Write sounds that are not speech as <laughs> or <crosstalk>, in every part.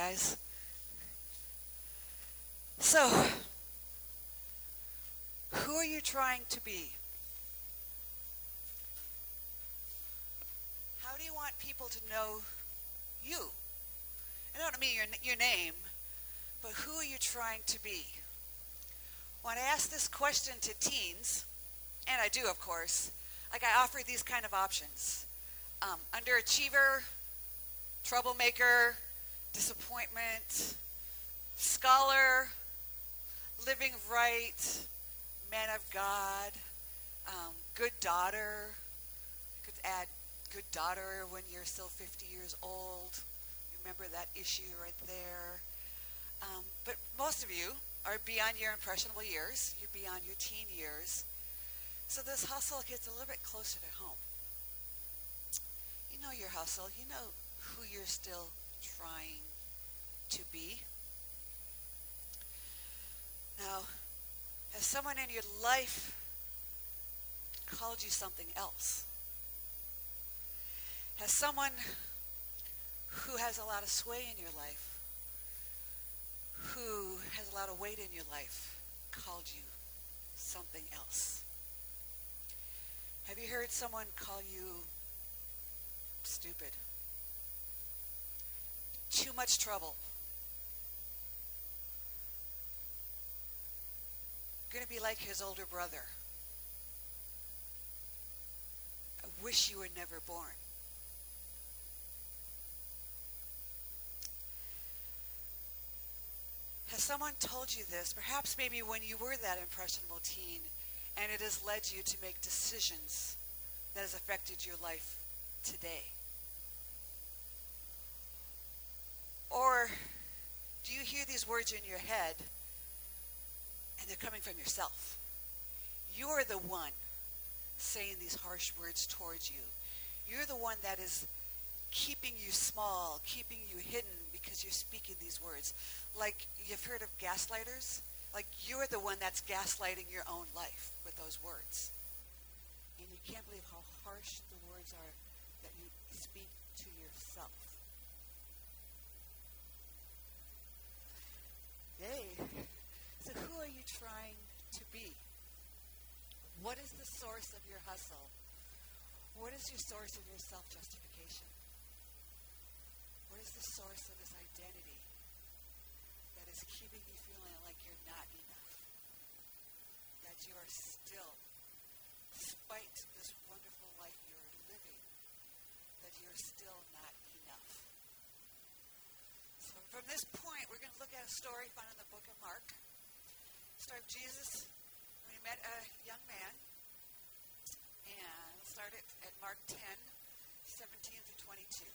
guys. So, who are you trying to be? How do you want people to know you? I don't mean your, your name, but who are you trying to be? When I ask this question to teens, and I do, of course, like I offer these kind of options. Um, underachiever, troublemaker, disappointment, scholar, living right, man of God, um, good daughter. You could add good daughter when you're still 50 years old. Remember that issue right there. Um, but most of you are beyond your impressionable years. You're beyond your teen years. So this hustle gets a little bit closer to home. You know your hustle. You know who you're still trying to be. Now, has someone in your life called you something else? Has someone who has a lot of sway in your life, who has a lot of weight in your life, called you something else? Have you heard someone call you stupid? Too much trouble. Going to be like his older brother. I wish you were never born. Has someone told you this? Perhaps maybe when you were that impressionable teen and it has led you to make decisions that has affected your life today. Or do you hear these words in your head and they're coming from yourself? You're the one saying these harsh words towards you. You're the one that is keeping you small, keeping you hidden because you're speaking these words. Like you've heard of gaslighters? Like you're the one that's gaslighting your own life with those words. And you can't believe how harsh the words are that you speak to yourself. Hey, so who are you trying to be? What is the source of your hustle? What is your source of your self-justification? What is the source of this identity that is keeping you feeling like you're not enough? That you are still, despite this wonderful life you're living, that you're still not enough. So from this point, we're going to look at a story found in the book of Mark. Story of Jesus when he met a young man. And we'll start it at Mark 10, 17 through 22.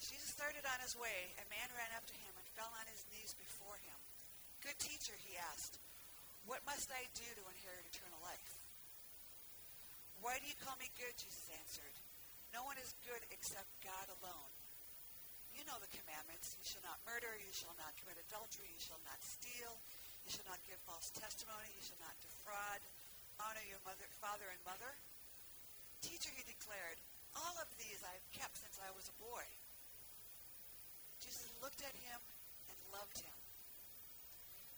As Jesus started on his way, a man ran up to him and fell on his knees before him. Good teacher, he asked, what must I do to inherit eternal life? Why do you call me good? Jesus answered. No one is good except God alone. You know the commandments. You shall not murder. You shall not commit adultery. You shall not steal. You shall not give false testimony. You shall not defraud. Honor your mother, father and mother. Teacher, he declared, all of these I have kept since I was a boy. Jesus looked at him and loved him.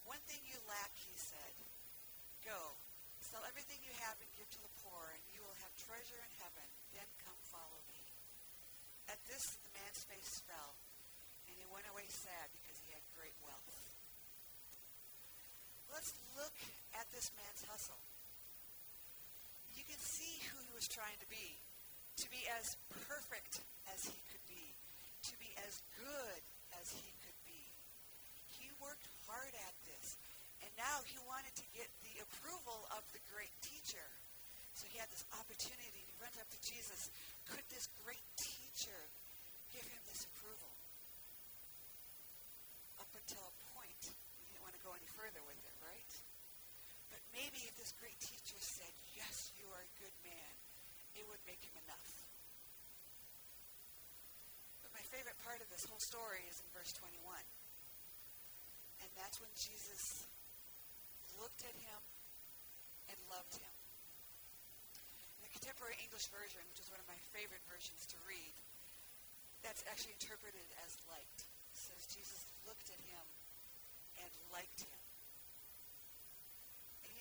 One thing you lack, he said. Go, sell everything you have and give to the poor, and you will have treasure in heaven. Then come follow me. At this, the man's face fell, and he went away sad because he had great wealth. Let's look at this man's hustle. You can see who he was trying to be, to be as perfect as he could be, to be as good as he could be. He worked hard at this. And now he wanted to get the approval of the great teacher. So he had this opportunity. He runs up to Jesus. Could this great teacher give him this approval? Up until a point, he didn't want to go any further with it, right? But maybe if this great teacher said, yes, you are a good man, it would make him enough. But my favorite part of this whole story is in verse 21. And that's when Jesus looked at him and loved him. In the contemporary English version, which is one of my favorite versions to read, that's actually interpreted as liked. It says Jesus looked at him. And you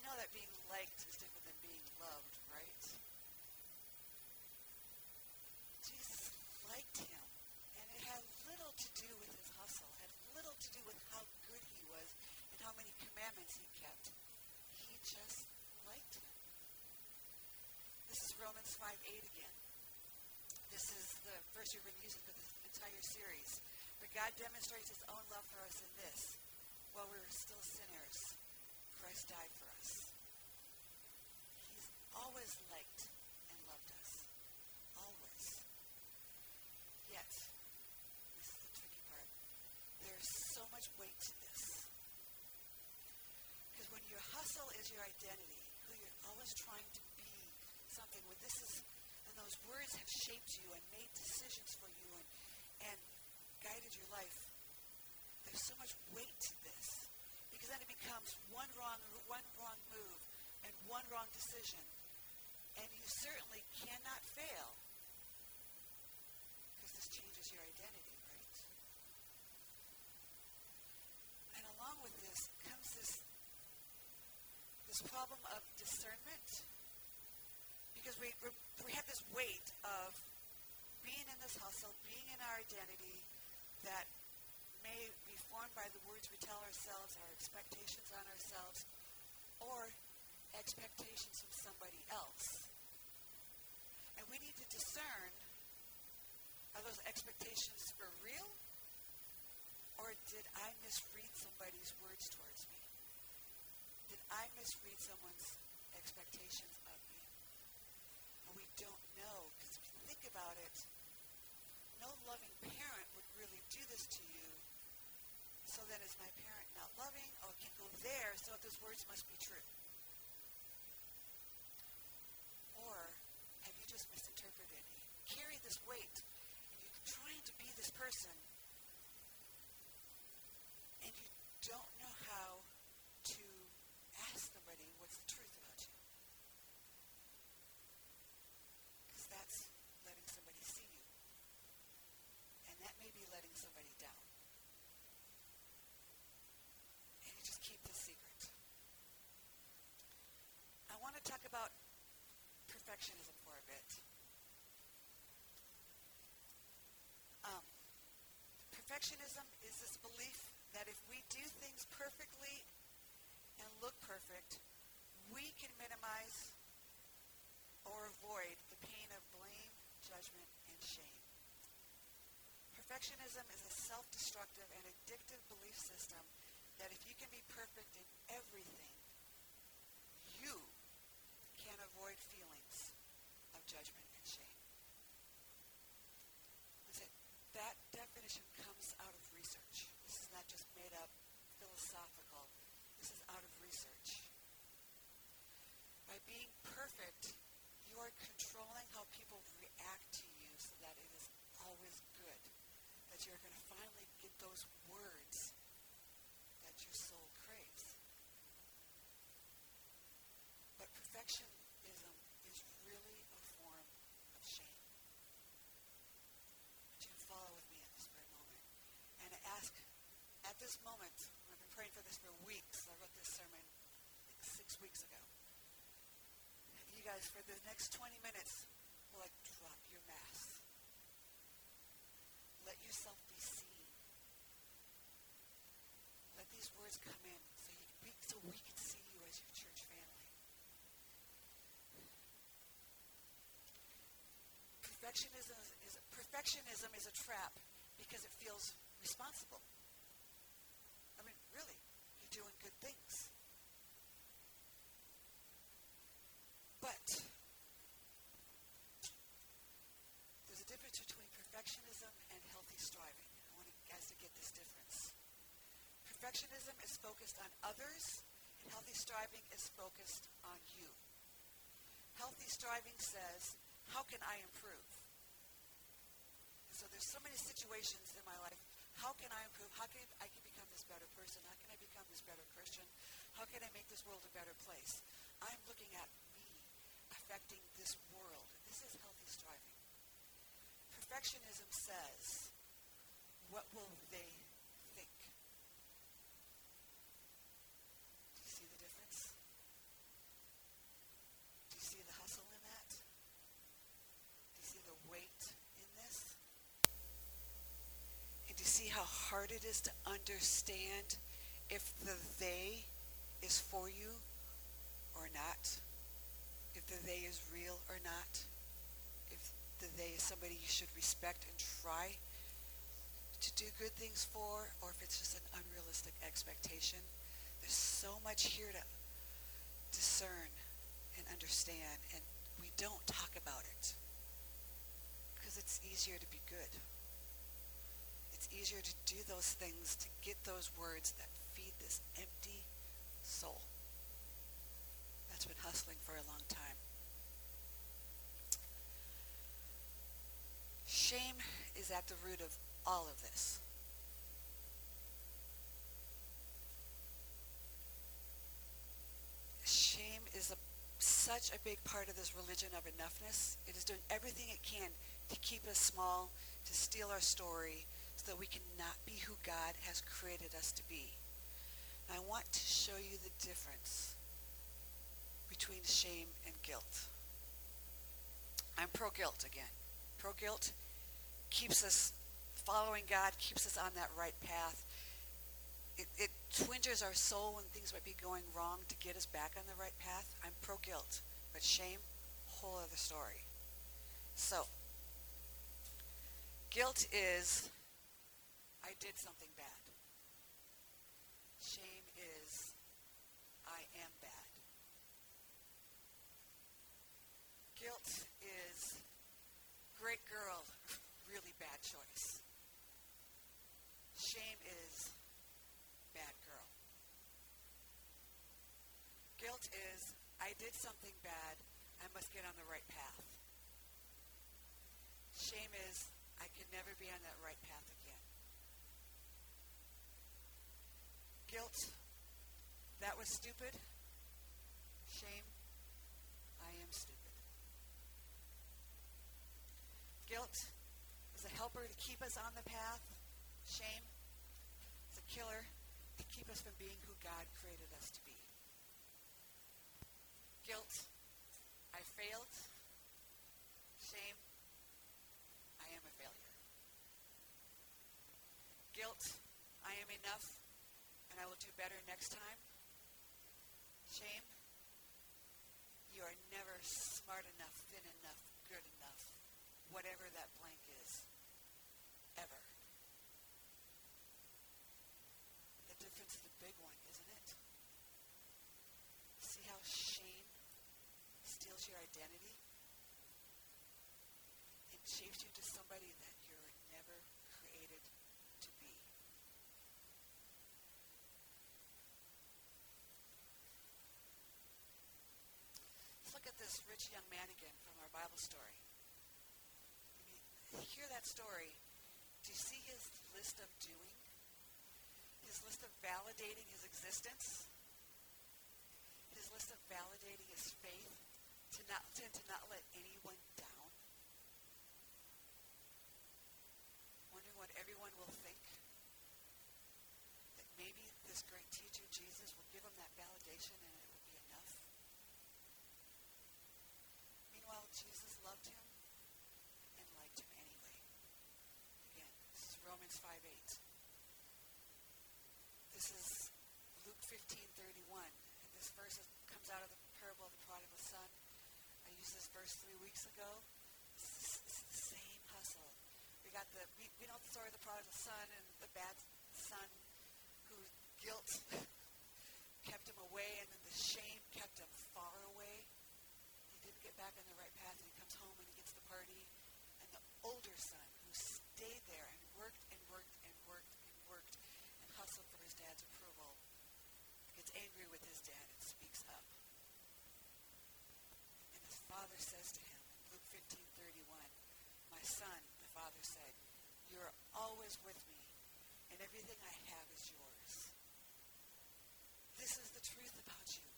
know that being liked is different than being loved, right? Jesus liked him. And it had little to do with his hustle, had little to do with how good he was and how many commandments he kept. He just liked him. This is Romans 5 8 again. This is the verse we've been using for the entire series. But God demonstrates his own love for us in this. While we were still sinners, Christ died for us. He's always liked and loved us. Always. Yet, this is the tricky part, there's so much weight to this. Because when your hustle is your identity, who you're always trying to be something, when this is, and those words have shaped you and made decisions for you and, and guided your life, there's so much weight to this. Because then it becomes one wrong, one wrong move and one wrong decision. And you certainly cannot fail. Because this changes your identity, right? And along with this comes this this problem of discernment. Because we, we have this weight of being in this hustle, being in our identity that by the words we tell ourselves, our expectations on ourselves, or expectations from somebody else. And we need to discern are those expectations for real? Or did I misread somebody's words towards me? Did I misread someone's expectations of me? And we don't know, because if you think about it, no loving parent would really do this to you. So then is my parent not loving? Oh, it can't go there, so those words must be true. Or have you just misinterpreted? You carry this weight, and you're trying to be this person, and you don't know how to ask somebody what's the truth about you. Because that's letting somebody see you. And that may be letting somebody down. And you just keep this secret. I want to talk about perfectionism for a bit. Um, perfectionism is this belief that if we do things perfectly and look perfect, we can minimize or avoid the pain of blame, judgment, and shame. Perfectionism is a self-destructive and addictive belief system that if you can be perfect in everything, you can avoid feelings of judgment and shame. Listen, that definition comes out of research. This is not just made up philosophical. This is out of research. By being perfect, you are controlling how people react to you so that it is always good. That you're going to finally get those words that your soul craves. But perfectionism is really a form of shame. But you follow with me in this a moment. And ask, at this moment, I've been praying for this for weeks. I wrote this sermon like six weeks ago. You guys, for the next 20 minutes, will like drop your mask. Yourself be seen. Let these words come in so, you, so we can see you as your church family. Perfectionism is, perfectionism is a trap because it feels responsible. I mean, really, you're doing good things. But there's a difference between perfectionism and healthy striving. I want you guys to get this difference. Perfectionism is focused on others, and healthy striving is focused on you. Healthy striving says, how can I improve? So there's so many situations in my life. How can I improve? How can I can become this better person? How can I become this better Christian? How can I make this world a better place? I'm looking at me affecting this world. This is healthy striving. Perfectionism says, what will they hard it is to understand if the they is for you or not, if the they is real or not, if the they is somebody you should respect and try to do good things for, or if it's just an unrealistic expectation. There's so much here to discern and understand, and we don't talk about it because it's easier to be good. It's easier to do those things, to get those words that feed this empty soul that's been hustling for a long time. Shame is at the root of all of this. Shame is a, such a big part of this religion of enoughness. It is doing everything it can to keep us small, to steal our story, that we cannot be who God has created us to be. I want to show you the difference between shame and guilt. I'm pro guilt again. Pro guilt keeps us following God, keeps us on that right path. It, it twinges our soul when things might be going wrong to get us back on the right path. I'm pro guilt. But shame, whole other story. So, guilt is I did something bad. Shame is I am bad. Guilt is great girl, <laughs> really bad choice. Shame is bad girl. Guilt is I did something bad, I must get on the right path. Shame is I can never be on that right path again. Guilt, that was stupid. Shame, I am stupid. Guilt is a helper to keep us on the path. Shame is a killer to keep us from being who God created us to be. Guilt, I failed. Shame, I am a failure. Guilt, I am enough and I will do better next time. Shame, you are never smart enough, thin enough, good enough, whatever that blank is, ever. The difference is a big one, isn't it? See how shame steals your identity and shapes you to somebody that you're never created to be. This rich young man again from our Bible story. When you hear that story, do you see his list of doing? His list of validating his existence? His list of validating his faith to not to, to not let anyone down? Wondering what everyone will think? That maybe this great teacher, Jesus, will give him that validation and it will be enough? Meanwhile, Jesus loved him and liked him anyway. Again, this is Romans 5 8. This is Luke 15 31. And this verse comes out of the parable of the prodigal son. I used this verse three weeks ago. Is, it's the same hustle. We got the we, we know the story of the prodigal son and the bad son whose guilt <laughs> kept him away and then the shame kept him far away he didn't get back on the right path and he comes home and he gets the party and the older son who stayed there and worked and worked and worked and worked and hustled for his dad's approval gets angry with his dad and speaks up and his father says to him luke 15:31 my son the father said you are always with me and everything i have is yours this is the truth about you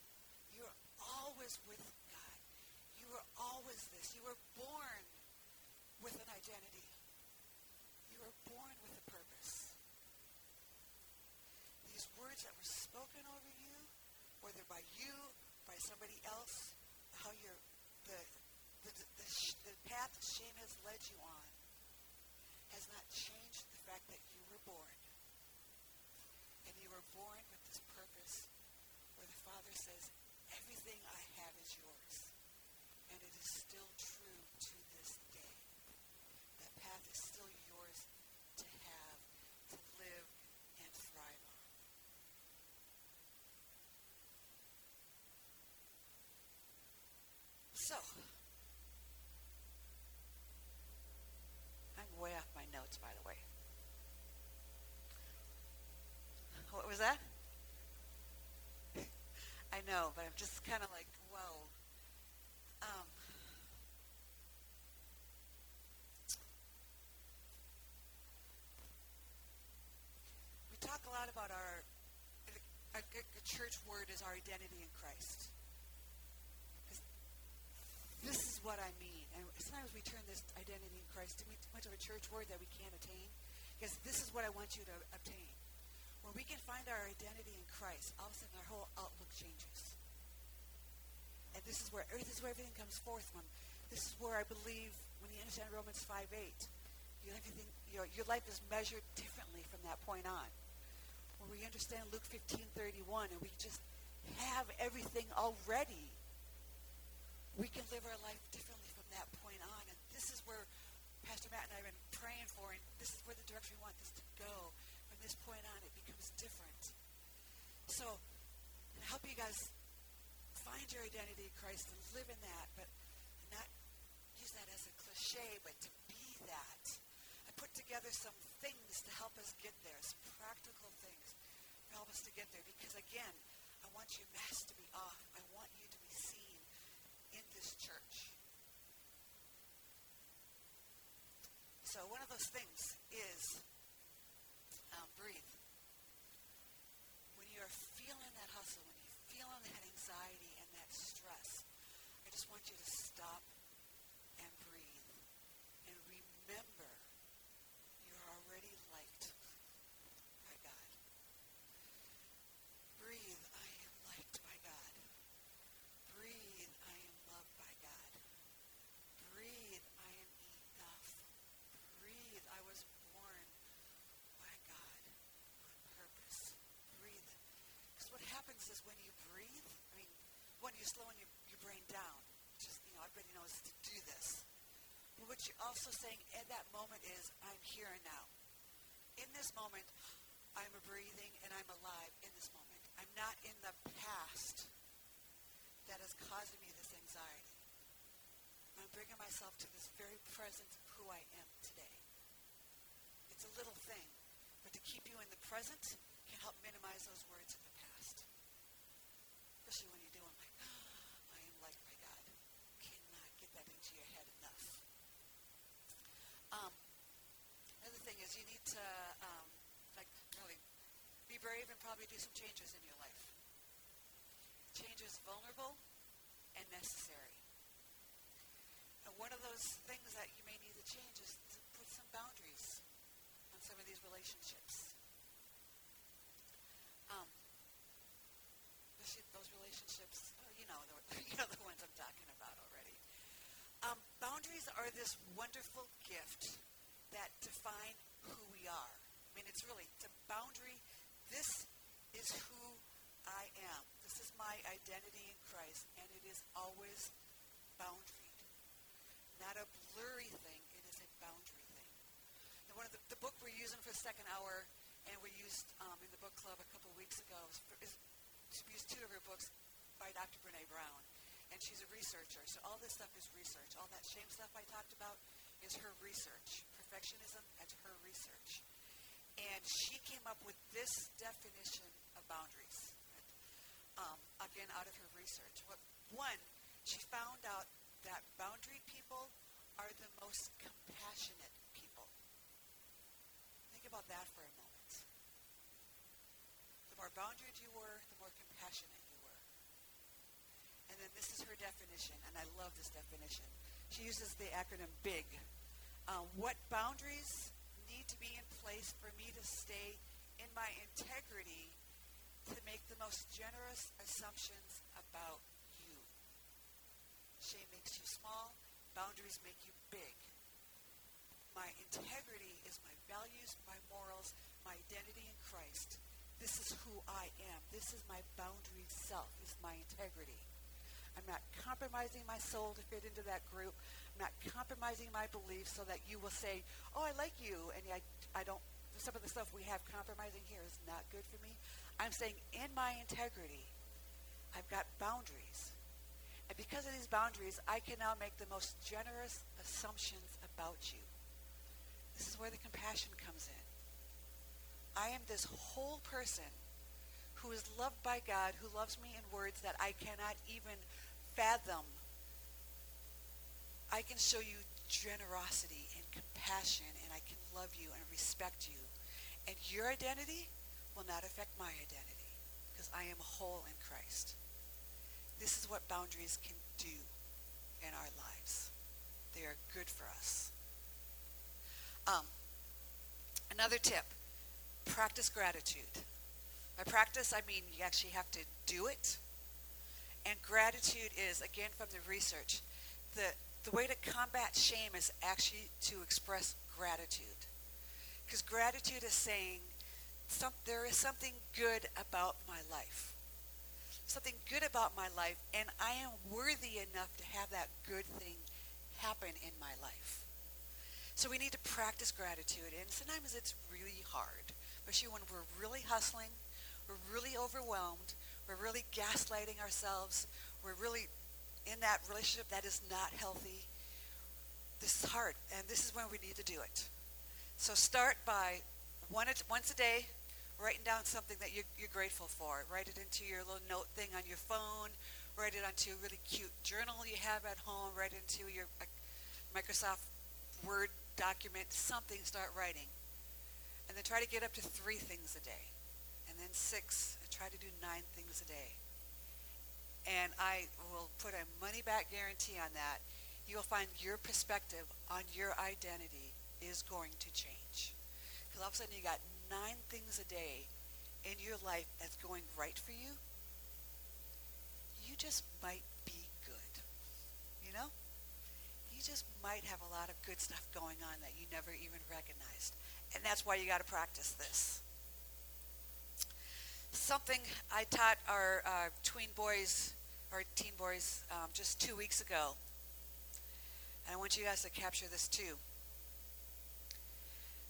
you're always with god you were always this. You were born with an identity. You were born with a purpose. These words that were spoken over you, whether by you, by somebody else, how you're the the, the, the, the path that shame has led you on has not changed the fact that you were born. And you were born with this purpose where the Father says, everything I have is yours. And it is still true to this day. That path is still yours to have, to live, and thrive on. So, I'm way off my notes, by the way. What was that? I know, but I'm just kind of like, whoa. Um, we talk a lot about our, a, church word is our identity in Christ. This is what I mean. And sometimes we turn this identity in Christ too much of a church word that we can't attain. Because this is what I want you to obtain. When we can find our identity in Christ, all of a sudden our whole outlook changes. And this is where er, this is where everything comes forth from. This is where I believe when you understand Romans 5 8, you everything your, your life is measured differently from that point on. When we understand Luke 15 31 and we just have everything already, we can live our life differently from that point on. And this is where Pastor Matt and I have been praying for, and this is where the direction we want this to go. From this point on, it becomes different. So, help you guys find your identity in Christ and live in that, but not use that as a cliche, but to be that. I put together some things to help us get there, some practical things to help us to get there. Because again, I want your mask to be off. I want you to be seen in this church. So one of those things is um, breathe. When you're feeling that hustle, when you're feeling that anxiety and that stress, I just want you to stop and breathe and remember you're already liked by God. Breathe, I am liked by God. Breathe, I am loved by God. Breathe, I am enough. Breathe, I was born by God on purpose. Breathe. Because what happens is when you breathe, I mean, when you're slowing your, your brain down, just, you know, everybody knows to do this. But what you're also saying at that moment is, I'm here and now. In this moment, I'm breathing and I'm alive in this moment. I'm not in the past that is causing me this anxiety. I'm bringing myself to this very present of who I am today. It's a little thing, but to keep you in the present can help minimize those words in the past. Especially when you do them like, I am liked by God. Cannot get that into your head enough. Um, another thing is you need to, um, like, really brave and probably do some changes in your life. Change is vulnerable and necessary. And one of those things that you may need to change is to put some boundaries on some of these relationships. Um, those relationships, oh, you know, the, <laughs> you know the ones I'm talking about already. Um, boundaries are this wonderful gift that define who we are. I mean, it's really, it's a boundary. This is who I am. This is my identity in Christ, and it is always boundaried. Not a blurry thing, it is a boundary thing. And one of the, the book we're using for the second hour, and we used um, in the book club a couple weeks ago, is, is used two of her books by Dr. Brene Brown. And she's a researcher, so all this stuff is research. All that shame stuff I talked about is her research. Perfectionism, that's her research. And she came up with this definition of boundaries. Um, again, out of her research. What, one, she found out that boundary people are the most compassionate people. Think about that for a moment. The more boundaried you were, the more compassionate you were. And then this is her definition, and I love this definition. She uses the acronym BIG. Uh, what boundaries need to be in place for me to stay in my integrity to make the most generous assumptions about you? Shame makes you small. Boundaries make you big. my integrity is my values, my morals, my identity in Christ. This is who I am. This is my boundary self, is my integrity. I'm not compromising my soul to fit into that group. I'm not compromising my beliefs so that you will say, oh, I like you, and I, I don't, some of the stuff we have compromising here is not good for me. I'm saying in my integrity, I've got boundaries. And because of these boundaries, I can now make the most generous assumptions about you. This is where the compassion comes in. I am this whole person who is loved by God, who loves me in words that I cannot even fathom. I can show you generosity and compassion, love you and respect you. And your identity will not affect my identity because I am whole in Christ. This is what boundaries can do in our lives. They are good for us. Um, another tip practice gratitude. By practice, I mean you actually have to do it. And gratitude is, again, from the research, the, the way to combat shame is actually to express gratitude. Because gratitude is saying, some, there is something good about my life. Something good about my life, and I am worthy enough to have that good thing happen in my life. So we need to practice gratitude, and sometimes it's really hard, especially when we're really hustling, we're really overwhelmed, we're really gaslighting ourselves, we're really in that relationship that is not healthy. This is hard, and this is when we need to do it. So start by one, once a day, writing down something that you're, you're grateful for. Write it into your little note thing on your phone. Write it onto a really cute journal you have at home. Write it into your uh, Microsoft Word document. Something. Start writing, and then try to get up to three things a day, and then six. And try to do nine things a day. And I will put a money back guarantee on that. You will find your perspective on your identity is going to change. Because all of a sudden you got nine things a day in your life that's going right for you, you just might be good. You know? You just might have a lot of good stuff going on that you never even recognized. And that's why you got to practice this. Something I taught our uh, tween boys, our teen boys, um, just two weeks ago. And I want you guys to capture this too.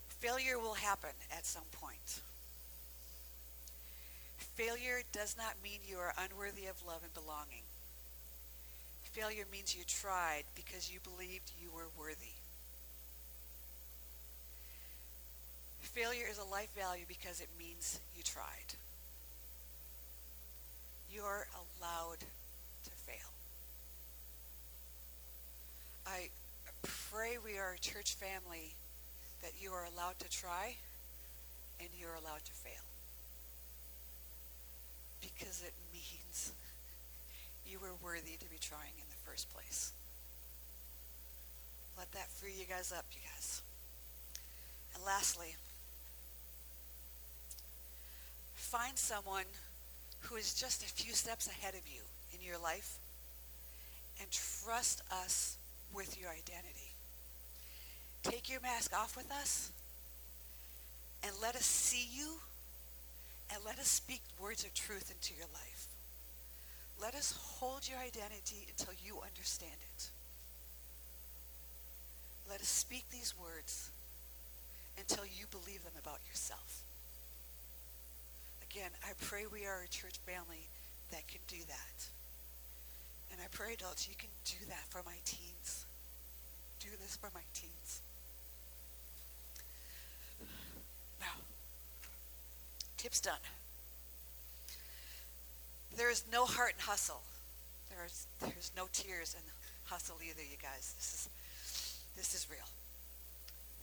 Failure will happen at some point. Failure does not mean you are unworthy of love and belonging. Failure means you tried because you believed you were worthy. Failure is a life value because it means you tried. You're allowed to fail. I pray we are a church family that you are allowed to try and you're allowed to fail. Because it means you were worthy to be trying in the first place. Let that free you guys up, you guys. And lastly, find someone who is just a few steps ahead of you in your life and trust us with your identity. Take your mask off with us and let us see you and let us speak words of truth into your life. Let us hold your identity until you understand it. Let us speak these words until you believe them about yourself. Again, I pray we are a church family that can do that. And I pray, adults, you can do that for my teens. Do this for my teens. Tip's done. There is no heart in hustle. There's there's no tears in hustle either, you guys. This is this is real.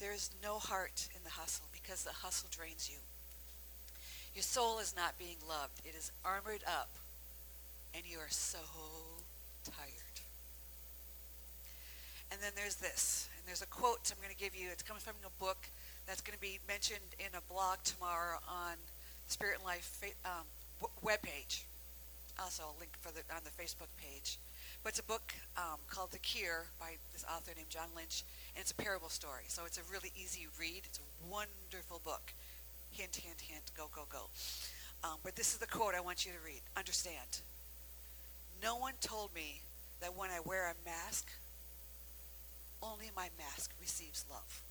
There is no heart in the hustle because the hustle drains you. Your soul is not being loved. It is armored up and you are so tired. And then there's this, and there's a quote I'm going to give you. It's coming from a book that's going to be mentioned in a blog tomorrow on the Spirit and Life um, web page. Also, I'll link for the, on the Facebook page. But it's a book um, called The Cure by this author named John Lynch. And it's a parable story, so it's a really easy read. It's a wonderful book. Hint, hint, hint, go, go, go. Um, but this is the quote I want you to read. Understand. No one told me that when I wear a mask, only my mask receives love.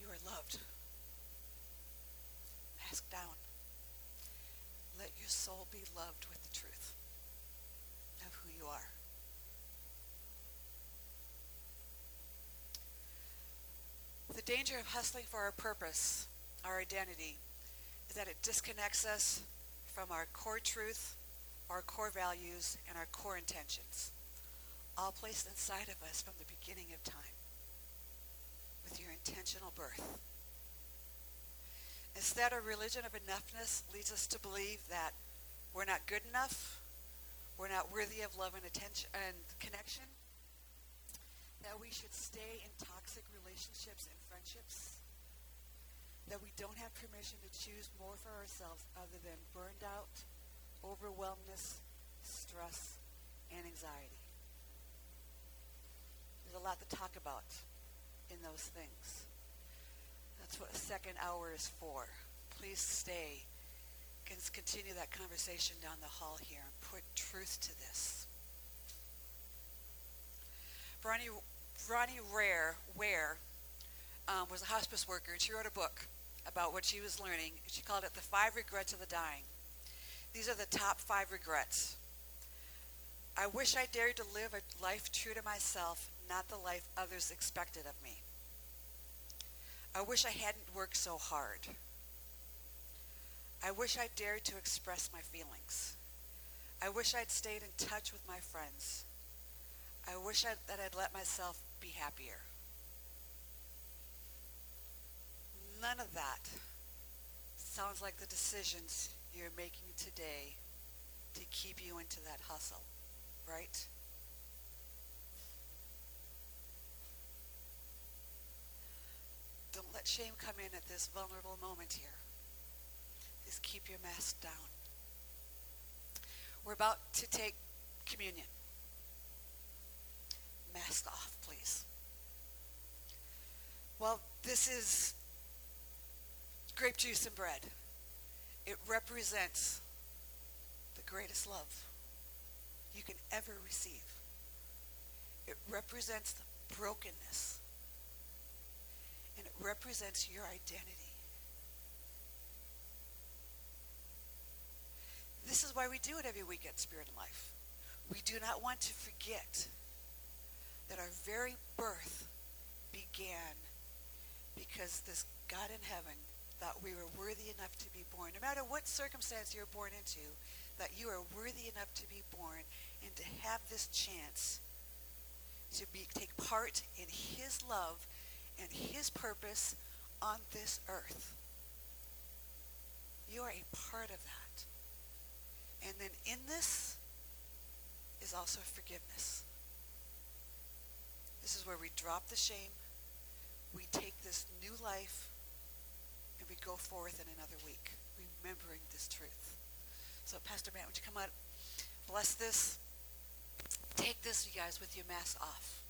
You are loved. Mask down. Let your soul be loved with the truth you are. The danger of hustling for our purpose, our identity, is that it disconnects us from our core truth, our core values, and our core intentions, all placed inside of us from the beginning of time with your intentional birth. Instead, a religion of enoughness leads us to believe that we're not good enough, we're not worthy of love and attention and connection, that we should stay in toxic relationships and friendships, that we don't have permission to choose more for ourselves other than burned out, overwhelmness, stress, and anxiety. There's a lot to talk about in those things. That's what a second hour is for. Please stay. Continue that conversation down the hall here and put truth to this. Bronnie, Ronnie Rare, Ware um, was a hospice worker, and she wrote a book about what she was learning. She called it The Five Regrets of the Dying. These are the top five regrets. I wish I dared to live a life true to myself, not the life others expected of me. I wish I hadn't worked so hard. I wish I'd dared to express my feelings. I wish I'd stayed in touch with my friends. I wish I'd, that I'd let myself be happier. None of that sounds like the decisions you're making today to keep you into that hustle, right? Don't let shame come in at this vulnerable moment here. Just keep your mask down. We're about to take communion. Mask off, please. Well, this is grape juice and bread. It represents the greatest love you can ever receive. It represents the brokenness. And it represents your identity. This is why we do it every week at Spirit and Life. We do not want to forget that our very birth began because this God in heaven thought we were worthy enough to be born. No matter what circumstance you're born into, that you are worthy enough to be born and to have this chance to be take part in his love and his purpose on this earth. You are a part of that. And then in this is also forgiveness. This is where we drop the shame, we take this new life, and we go forth in another week, remembering this truth. So, Pastor Matt, would you come out, bless this? Take this, you guys, with your mask off.